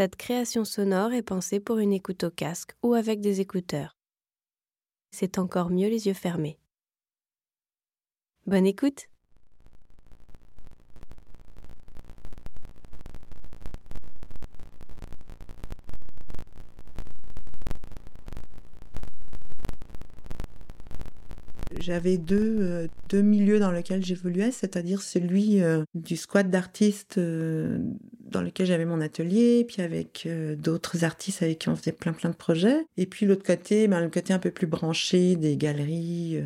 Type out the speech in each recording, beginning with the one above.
Cette création sonore est pensée pour une écoute au casque ou avec des écouteurs. C'est encore mieux les yeux fermés. Bonne écoute J'avais deux, euh, deux milieux dans lesquels j'évoluais, c'est-à-dire celui euh, du squat d'artistes euh, dans lequel j'avais mon atelier, puis avec d'autres artistes avec qui on faisait plein plein de projets. Et puis l'autre côté, ben, le côté un peu plus branché des galeries.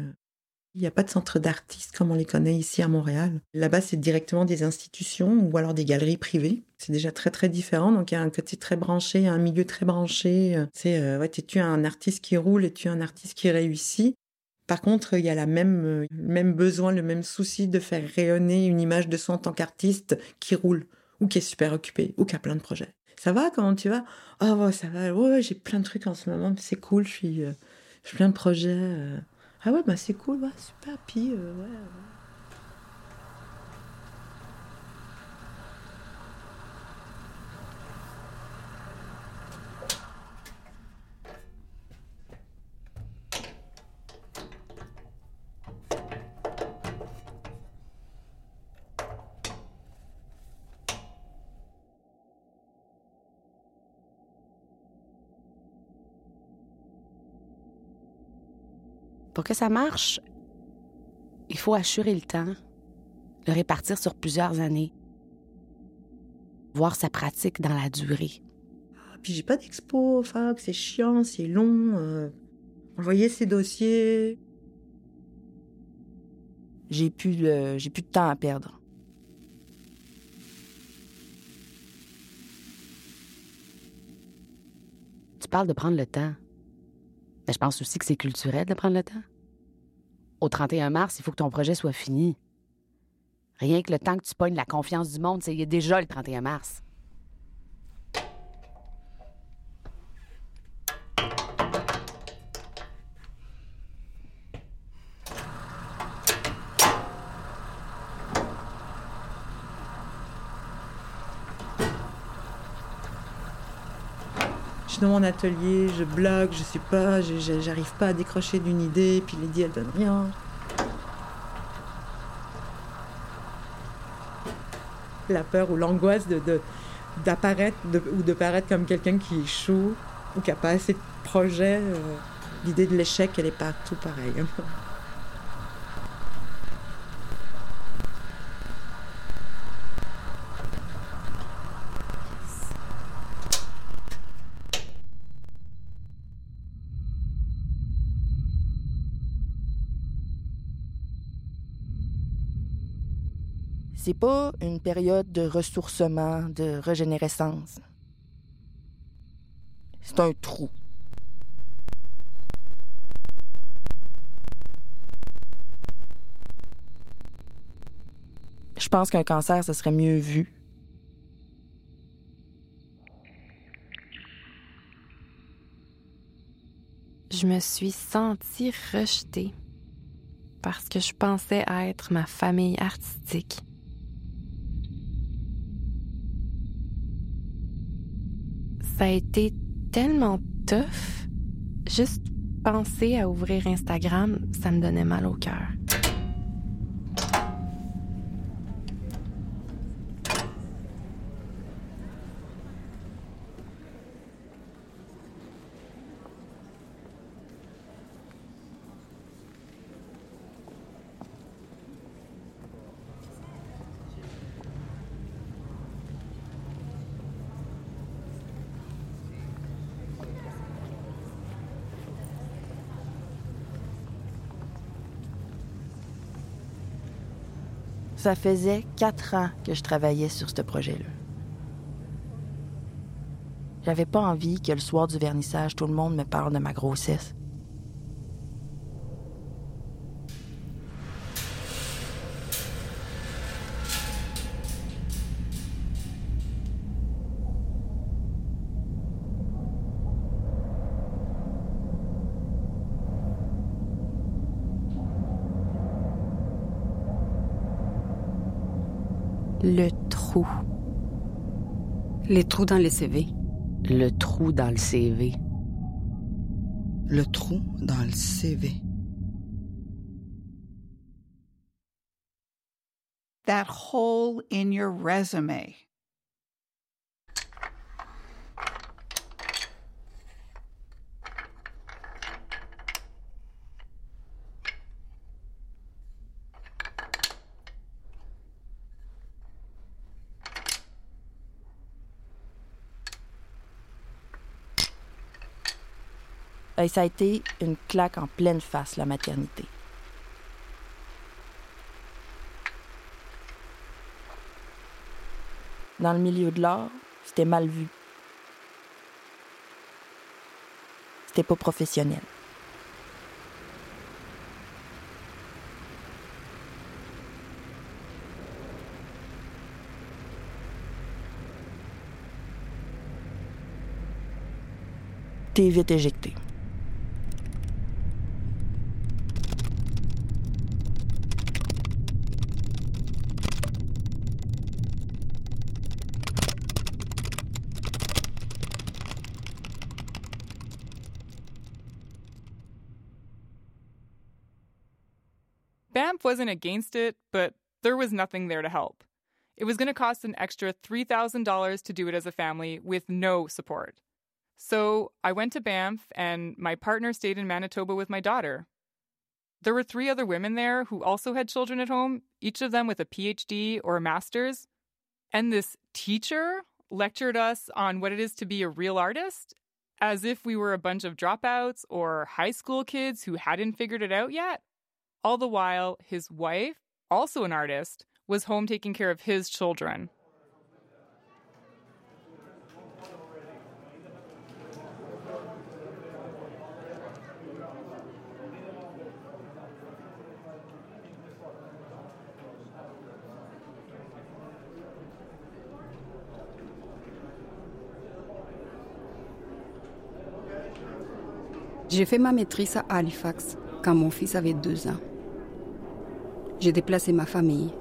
Il n'y a pas de centre d'artistes comme on les connaît ici à Montréal. Là-bas, c'est directement des institutions ou alors des galeries privées. C'est déjà très très différent. Donc il y a un côté très branché, un milieu très branché. C'est ouais, es-tu un artiste qui roule, es-tu un artiste qui réussit? Par contre, il y a la même, euh, même besoin, le même souci de faire rayonner une image de soi en tant qu'artiste qui roule, ou qui est super occupé, ou qui a plein de projets. Ça va, comment tu vas Ah oh, ça va, ouais, j'ai plein de trucs en ce moment, c'est cool, je suis, euh, plein de projets. Euh. Ah ouais, bah c'est cool, ouais, super, puis, ouais, ouais. Pour que ça marche, il faut assurer le temps, le répartir sur plusieurs années, voir sa pratique dans la durée. Ah, puis j'ai pas d'expo, fac, c'est chiant, c'est long. Euh, envoyer ces dossiers. J'ai plus, j'ai plus de temps à perdre. Tu parles de prendre le temps. Mais je pense aussi que c'est culturel de prendre le temps. Au 31 mars, il faut que ton projet soit fini. Rien que le temps que tu pognes la confiance du monde, c'est déjà le 31 mars. Mon atelier, je bloque, je sais pas, j'arrive pas à décrocher d'une idée, puis l'idée elle donne rien. La peur ou l'angoisse de, d'apparaître ou de paraître comme quelqu'un qui échoue ou qui n'a pas assez de projets. Euh, l'idée de l'échec, elle est partout pareil. C'est pas une période de ressourcement, de régénérescence. C'est un trou. Je pense qu'un cancer, ce serait mieux vu. Je me suis sentie rejetée parce que je pensais être ma famille artistique. Ça a été tellement tough. Juste penser à ouvrir Instagram, ça me donnait mal au cœur. Ça faisait quatre ans que je travaillais sur ce projet-là. J'avais pas envie que le soir du vernissage, tout le monde me parle de ma grossesse. Le trou. Les trous dans les CV. Le trou dans le CV. Le trou dans le CV. That hole in your resume. Ben, ça a été une claque en pleine face, la maternité. Dans le milieu de l'art, c'était mal vu. C'était pas professionnel. T'es vite éjecté. Wasn't against it, but there was nothing there to help. It was going to cost an extra $3,000 to do it as a family with no support. So I went to Banff, and my partner stayed in Manitoba with my daughter. There were three other women there who also had children at home, each of them with a PhD or a master's. And this teacher lectured us on what it is to be a real artist, as if we were a bunch of dropouts or high school kids who hadn't figured it out yet. All the while, his wife, also an artist, was home taking care of his children. J'ai fait ma maîtrise à Halifax quand mon fils avait deux ans. J'ai déplacé ma famille.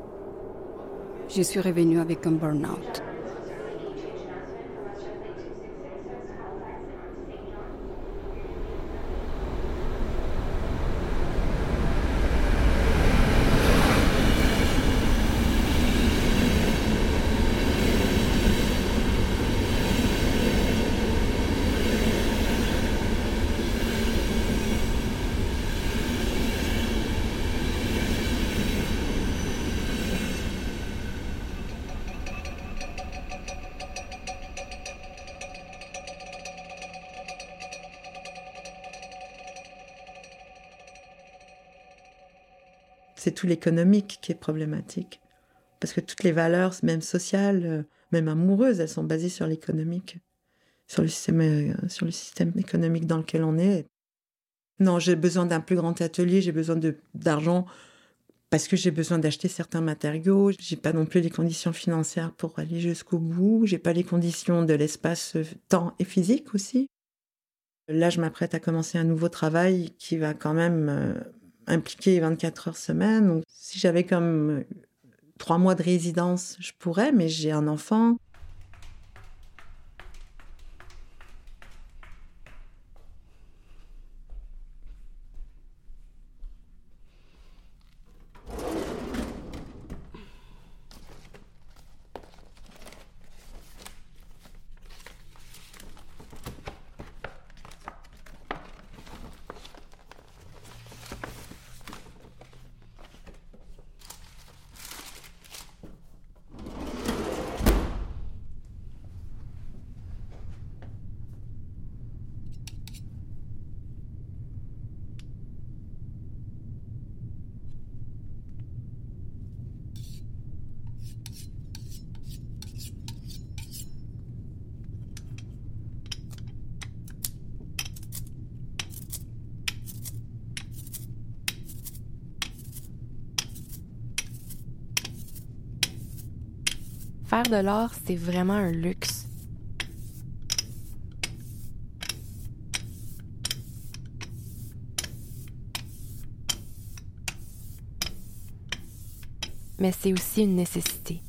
Je suis revenue avec un burn-out. C'est tout l'économique qui est problématique. Parce que toutes les valeurs, même sociales, euh, même amoureuses, elles sont basées sur l'économique, sur le système, euh, sur le système économique dans lequel on est. Non, j'ai besoin d'un plus grand atelier, j'ai besoin d'argent parce que j'ai besoin d'acheter certains matériaux. J'ai pas non plus les conditions financières pour aller jusqu'au bout. J'ai pas les conditions de l'espace, euh, temps et physique aussi. Là, je m'apprête à commencer un nouveau travail qui va quand même impliqué 24 heures semaine. Donc, si j'avais comme trois mois de résidence, je pourrais, mais j'ai un enfant. Faire de l'art, c'est vraiment un luxe. Mais c'est aussi une nécessité.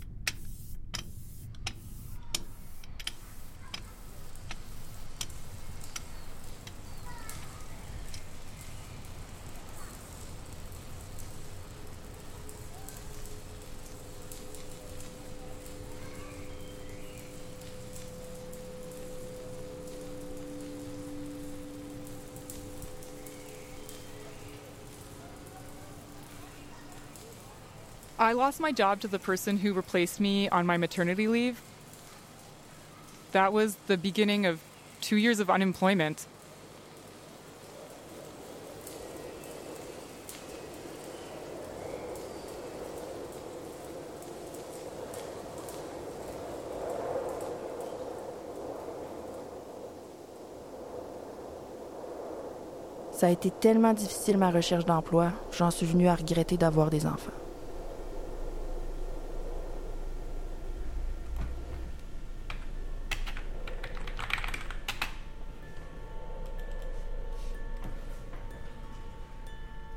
Lost my job to the person who replaced me on my maternity leave. That was the beginning of two years of unemployment. Ça a été tellement difficile ma recherche d'emploi, j'en suis venue à regretter d'avoir des enfants.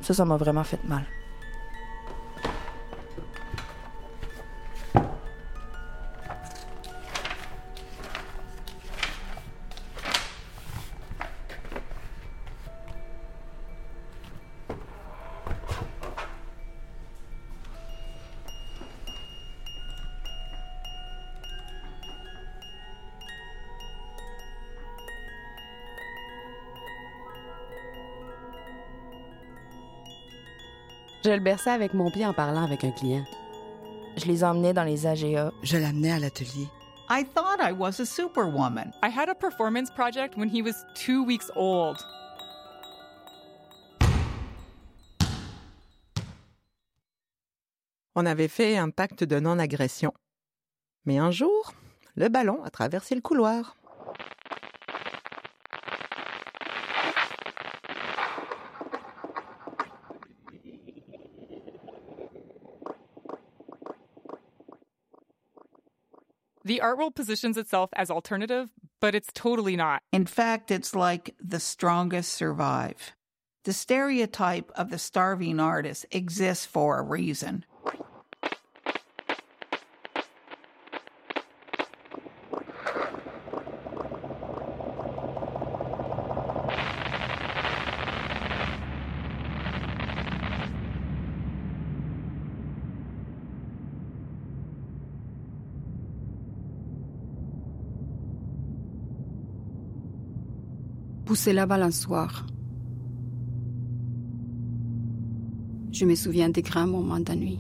Ça, ça m'a vraiment fait mal. Je le berçais avec mon pied en parlant avec un client. Je les emmenais dans les AGA. Je l'amenais à l'atelier. I thought I was a superwoman. I had a performance project when he was two weeks old. On avait fait un pacte de non-agression. Mais un jour, le ballon a traversé le couloir. The art world positions itself as alternative, but it's totally not. In fact, it's like the strongest survive. The stereotype of the starving artist exists for a reason. Pousser la balançoire. Je me souviens des grands moments d'ennui.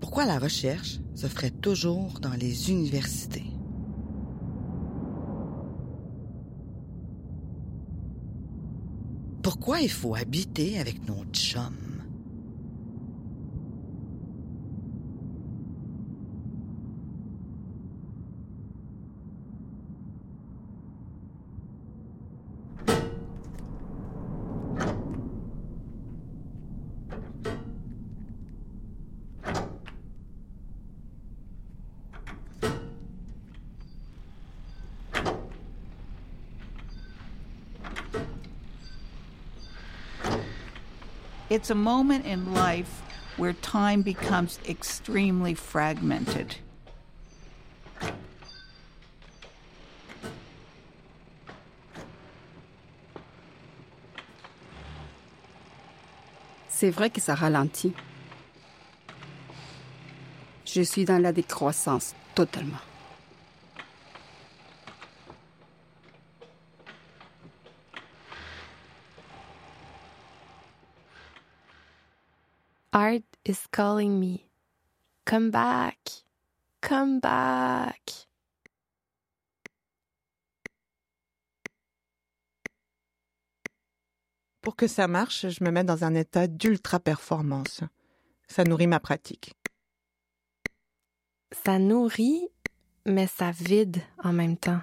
Pourquoi la recherche se ferait toujours dans les universités? Pourquoi il faut habiter avec nos chums? It's a moment in life where time becomes extremely fragmented. C'est vrai que ça ralentit. Je suis dans la décroissance totalement. Art is calling me. Come back. Come back. Pour que ça marche, je me mets dans un état d'ultra performance. Ça nourrit ma pratique. Ça nourrit, mais ça vide en même temps.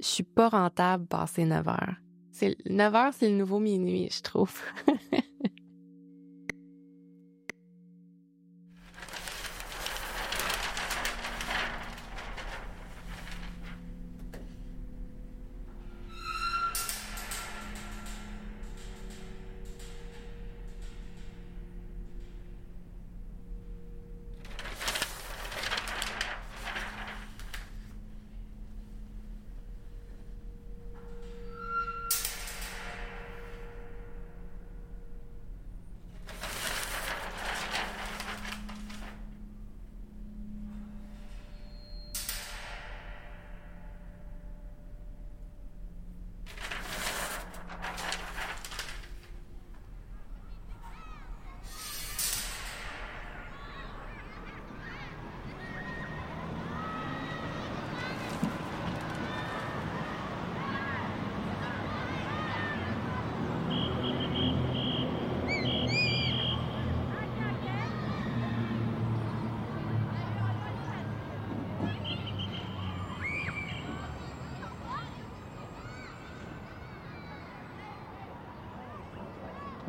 Je suis pas rentable passer 9 heures. C'est 9 heures, c'est le nouveau minuit, je trouve.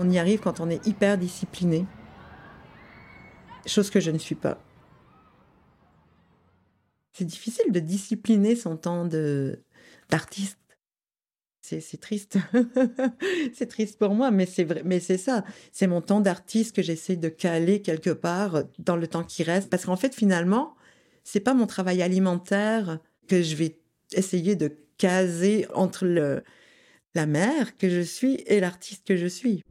On y arrive quand on est hyper discipliné. Chose que je ne suis pas. C'est difficile de discipliner son temps d'artiste. C'est triste. c'est triste pour moi, mais c'est vrai, mais c'est ça. C'est mon temps d'artiste que j'essaie de caler quelque part dans le temps qui reste. Parce qu'en fait, finalement, c'est pas mon travail alimentaire que je vais essayer de caser entre le, la mère que je suis et l'artiste que je suis.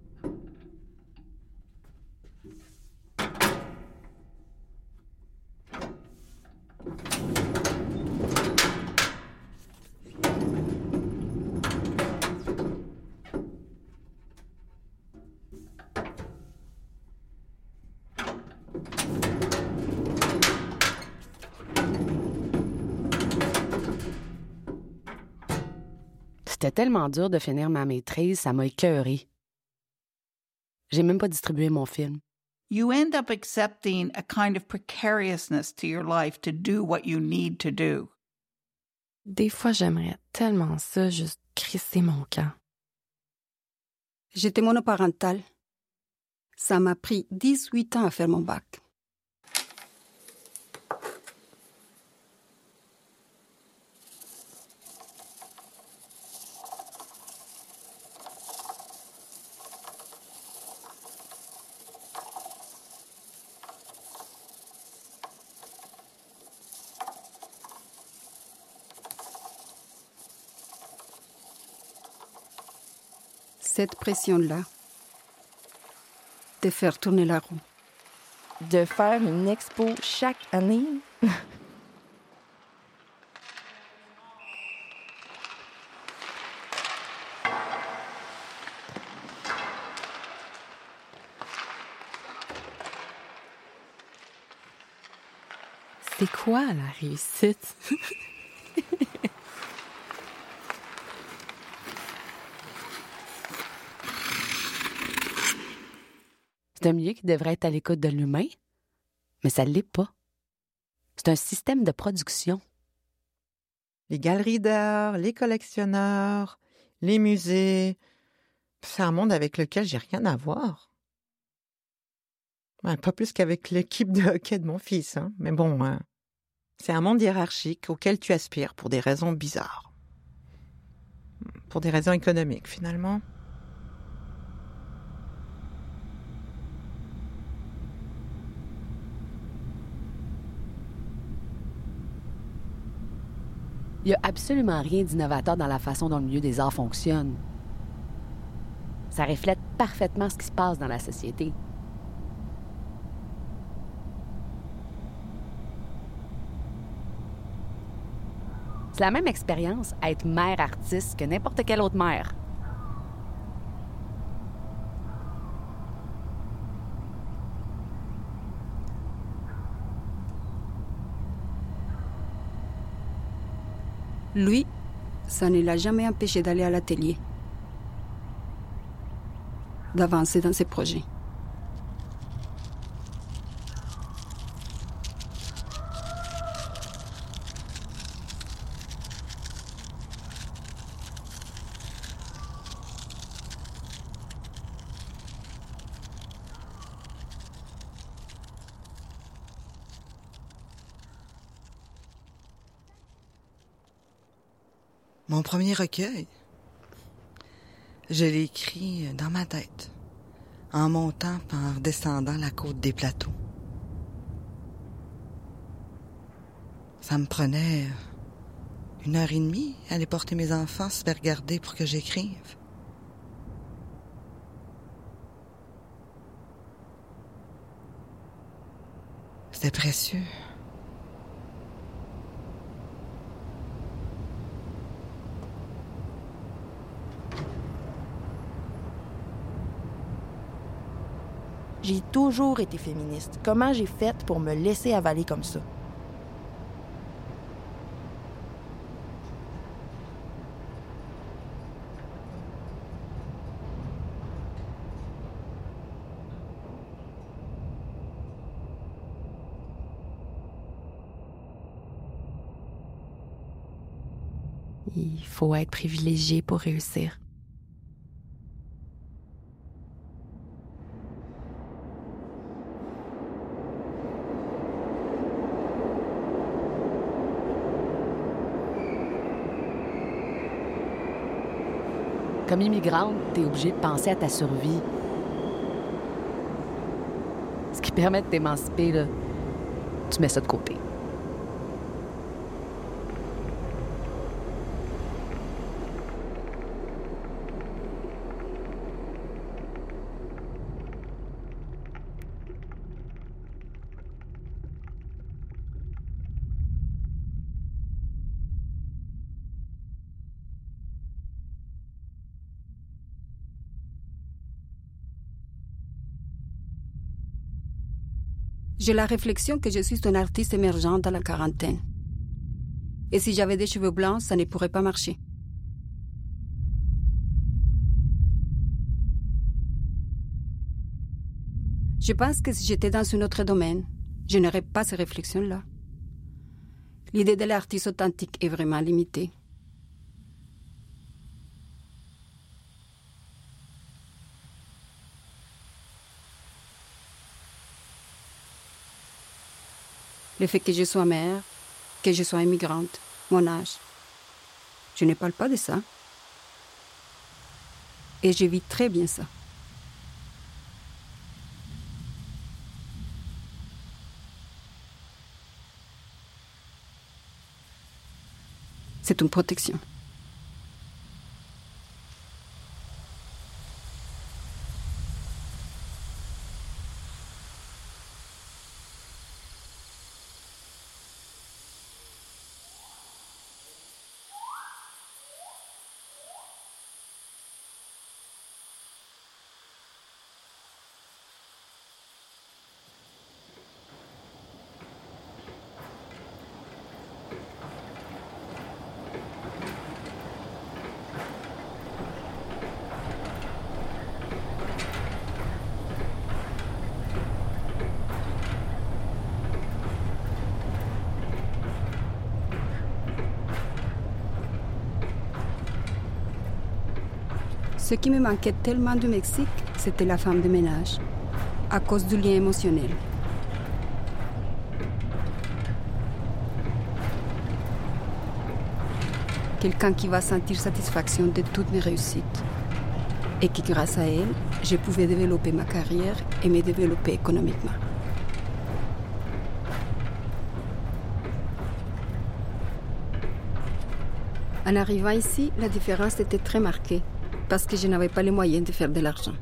C'était tellement dur de finir ma maîtrise, ça m'a écœuré. J'ai même pas distribué mon film. You end up accepting a kind of precariousness to your life to do what you need to do. Des fois, j'aimerais tellement ça, juste crisser mon camp. J'étais monoparentale. Ça m'a pris 18 ans à faire mon bac. Cette pression-là de faire tourner la roue. De faire une expo chaque année. C'est quoi la réussite? C'est un milieu qui devrait être à l'écoute de l'humain, mais ça ne l'est pas. C'est un système de production. Les galeries d'art, les collectionneurs, les musées, c'est un monde avec lequel j'ai rien à voir. pas plus qu'avec l'équipe de hockey de mon fils, hein. mais bon, hein. c'est un monde hiérarchique auquel tu aspires pour des raisons bizarres. Pour des raisons économiques, finalement. Il n'y a absolument rien d'innovateur dans la façon dont le milieu des arts fonctionne. Ça reflète parfaitement ce qui se passe dans la société. C'est la même expérience à être mère artiste que n'importe quelle autre mère. Lui, ça ne l'a jamais empêché d'aller à l'atelier, d'avancer dans ses projets. Premier recueil, je l'ai écrit dans ma tête, en montant par descendant la côte des plateaux. Ça me prenait une heure et demie à aller porter mes enfants se faire regarder pour que j'écrive. C'était précieux. J'ai toujours été féministe. Comment j'ai fait pour me laisser avaler comme ça? Il faut être privilégié pour réussir. Comme immigrante, t'es obligée de penser à ta survie. Ce qui permet de t'émanciper, là, tu mets ça de côté. J'ai la réflexion que je suis un artiste émergent dans la quarantaine. Et si j'avais des cheveux blancs, ça ne pourrait pas marcher. Je pense que si j'étais dans un autre domaine, je n'aurais pas ces réflexions-là. L'idée de l'artiste authentique est vraiment limitée. Le fait que je sois mère, que je sois immigrante, mon âge. Je ne parle pas de ça. Et je vis très bien ça. C'est une protection. Ce qui me manquait tellement du Mexique, c'était la femme de ménage, à cause du lien émotionnel. Quelqu'un qui va sentir satisfaction de toutes mes réussites. Et qui, grâce à elle, je pouvais développer ma carrière et me développer économiquement. En arrivant ici, la différence était très marquée parce que je n'avais pas les moyens de faire de l'argent.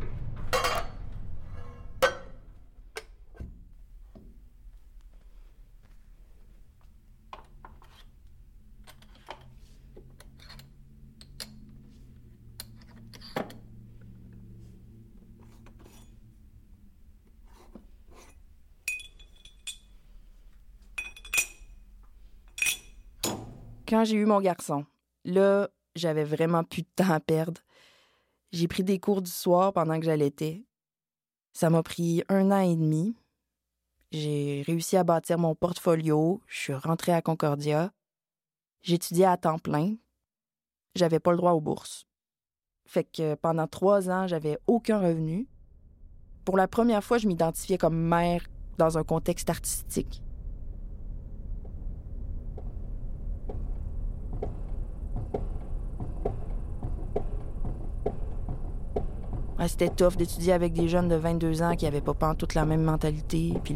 Quand j'ai eu mon garçon, là, j'avais vraiment plus de temps à perdre. J'ai pris des cours du soir pendant que j'allaitais. Ça m'a pris un an et demi. J'ai réussi à bâtir mon portfolio. Je suis rentrée à Concordia. J'étudiais à temps plein. J'avais pas le droit aux bourses. Fait que pendant trois ans, j'avais aucun revenu. Pour la première fois, je m'identifiais comme mère dans un contexte artistique. C'était tough d'étudier avec des jeunes de 22 ans qui n'avaient pas toute la même mentalité, puis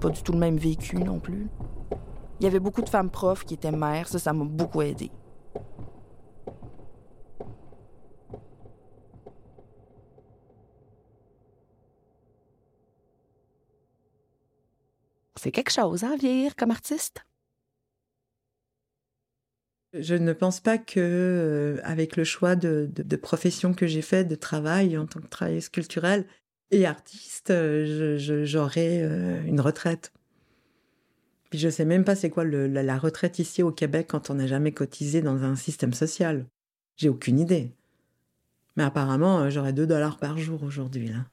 pas du tout le même vécu non plus. Il y avait beaucoup de femmes profs qui étaient mères, ça, ça m'a beaucoup aidé. C'est quelque chose, hein, vieillir comme artiste? Je ne pense pas que, euh, avec le choix de, profession que j'ai fait, de travail en tant que travailleuse culturelle et artiste, euh, j'aurai euh, une retraite. Puis je sais même pas c'est quoi la, retraite ici au Québec quand on n'a jamais cotisé dans un système social. J'ai aucune idée. Mais apparemment, j'aurai 2 dollars par jour aujourd'hui. Là.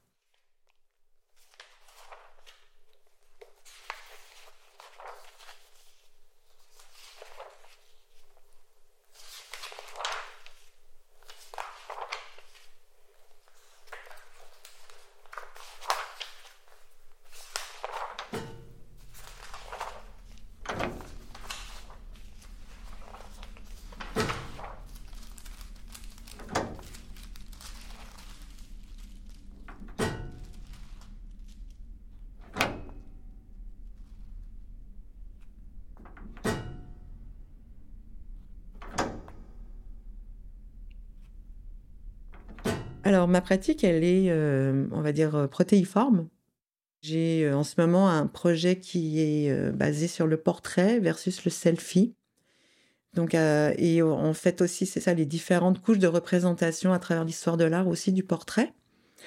Alors, ma pratique, elle est, euh, on va dire, euh, protéiforme. J'ai euh, en ce moment un projet qui est basé sur le portrait versus le selfie. Donc, et en fait aussi, c'est ça, les différentes couches de représentation à travers l'histoire de l'art aussi du portrait.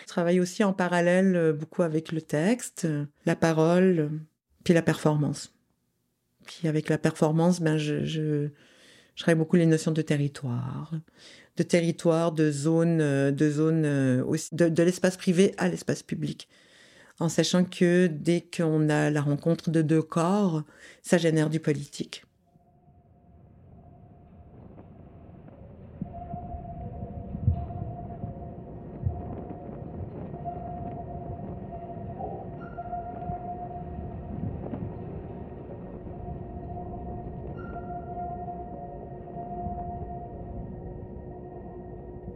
Je travaille aussi en parallèle beaucoup avec le texte, la parole, puis la performance. Puis avec la performance, ben je travaille beaucoup les notions de territoire, de territoire, de zone, euh, de zone euh, aussi, de, de l'espace privé à l'espace public. En sachant que dès qu'on a la rencontre de deux corps, ça génère du politique.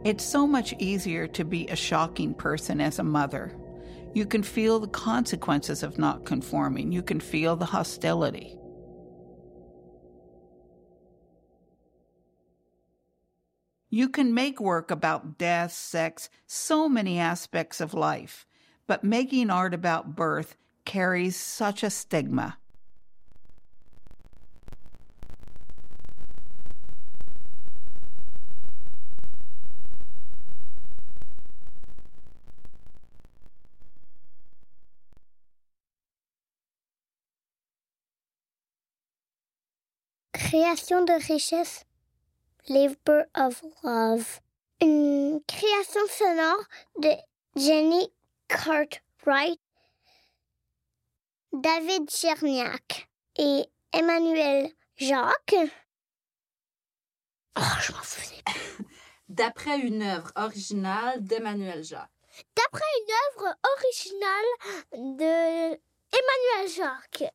It's so much easier to be a shocking person as a mother. You can feel the consequences of not conforming, you can feel the hostility. You can make work about death, sex, so many aspects of life, but making art about birth carries such a stigma. Création de richesse. Labor of Love. Une création sonore de Jenny Cartwright, David Cherniak et Emmanuel Jacques. Oh, je m'en souviens. D'après une œuvre originale d'Emmanuel Jacques. D'après une œuvre originale de Emmanuel Jacques.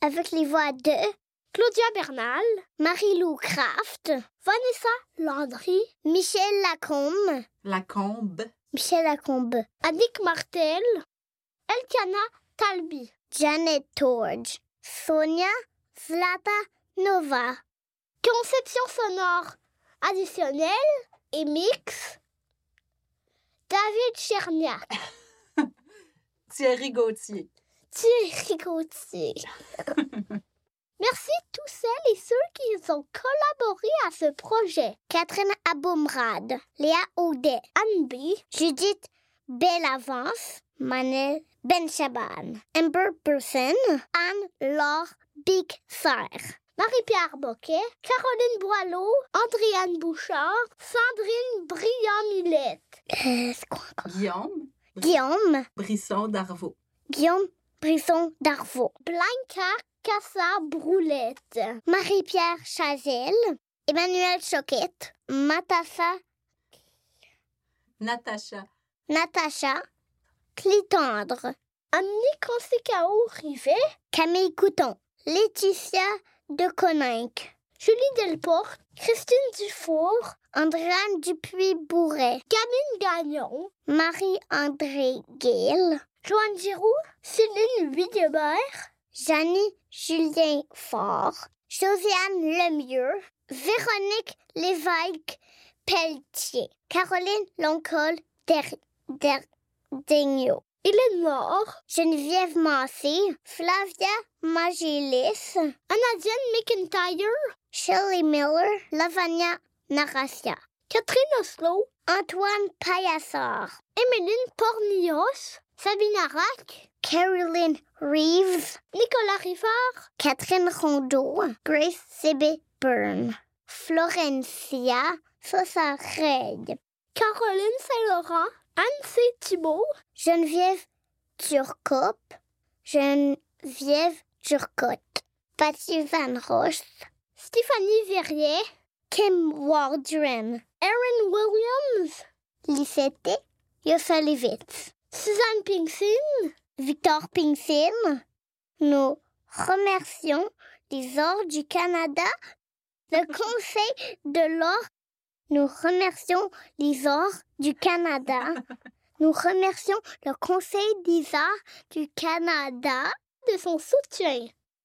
Avec les voix de Claudia Bernal, Marie-Lou Kraft, Vanessa Landry, Michel Lacombe, Lacombe, Michel Lacombe, Annick Martel, Elkana Talbi, Janet Torge, Sonia Zlata Nova. Conception sonore additionnelle et mix, David Cherniak, Thierry Gauthier. Thierry Gauthier. Merci tous celles et ceux qui ont collaboré à ce projet. Catherine Aboumrad, Léa Audet, Anne B, Judith Bellavance, Manel Benchaban, Amber Person, Anne-Laure Big-Serre. Marie-Pierre Boquet, Caroline Boileau, Andréane Bouchard, Sandrine Briand-Millette. Euh, c'est quoi encore? Guillaume Guillaume, Brisson d'Arvaux. Guillaume Brisson d'Arvaux. Blanca Cassa Broulette. Marie-Pierre Chazelle. Emmanuel Choquette. Matassa Natacha Natacha. Clitandre. Annie Consécao Rivet. Camille Couton. Laetitia de Coninck. Julie Delporte. Christine Dufour. Andréane Dupuis-Bourret. Camille Gagnon. Marie-André Gill. Joanne Giroux. Céline Wiedebert. Janie Julien Faure. Josiane Lemieux. Véronique Lévesque Pelletier. Caroline Loncol Der, Der, Degnaud. Eleanor. Geneviève Massé. Flavia Magélis. Anadienne McIntyre. Shelley Miller. Lavania Naracia. Catherine Oslo. Antoine Payassar. Emeline Pornios. Sabine Rack. Caroline Reeves. Nicolas Rivard. Catherine Rondeau. Grace Sibby Byrne. Florencia Sosa Rey. Caroline Saint-Laurent. Anne-C. Thibault. Geneviève Turcotte. Geneviève Turcotte. Patty Van Roche. Stéphanie Verrier. Kim Waldron. Aaron Williams. Lisette Yosalivitz. Suzanne Pinksin. Victor Pinksin. Nous remercions les Ors du Canada, le Conseil de l'Or. Nous remercions les Ors du Canada. Nous remercions le Conseil des Arts du Canada de son soutien.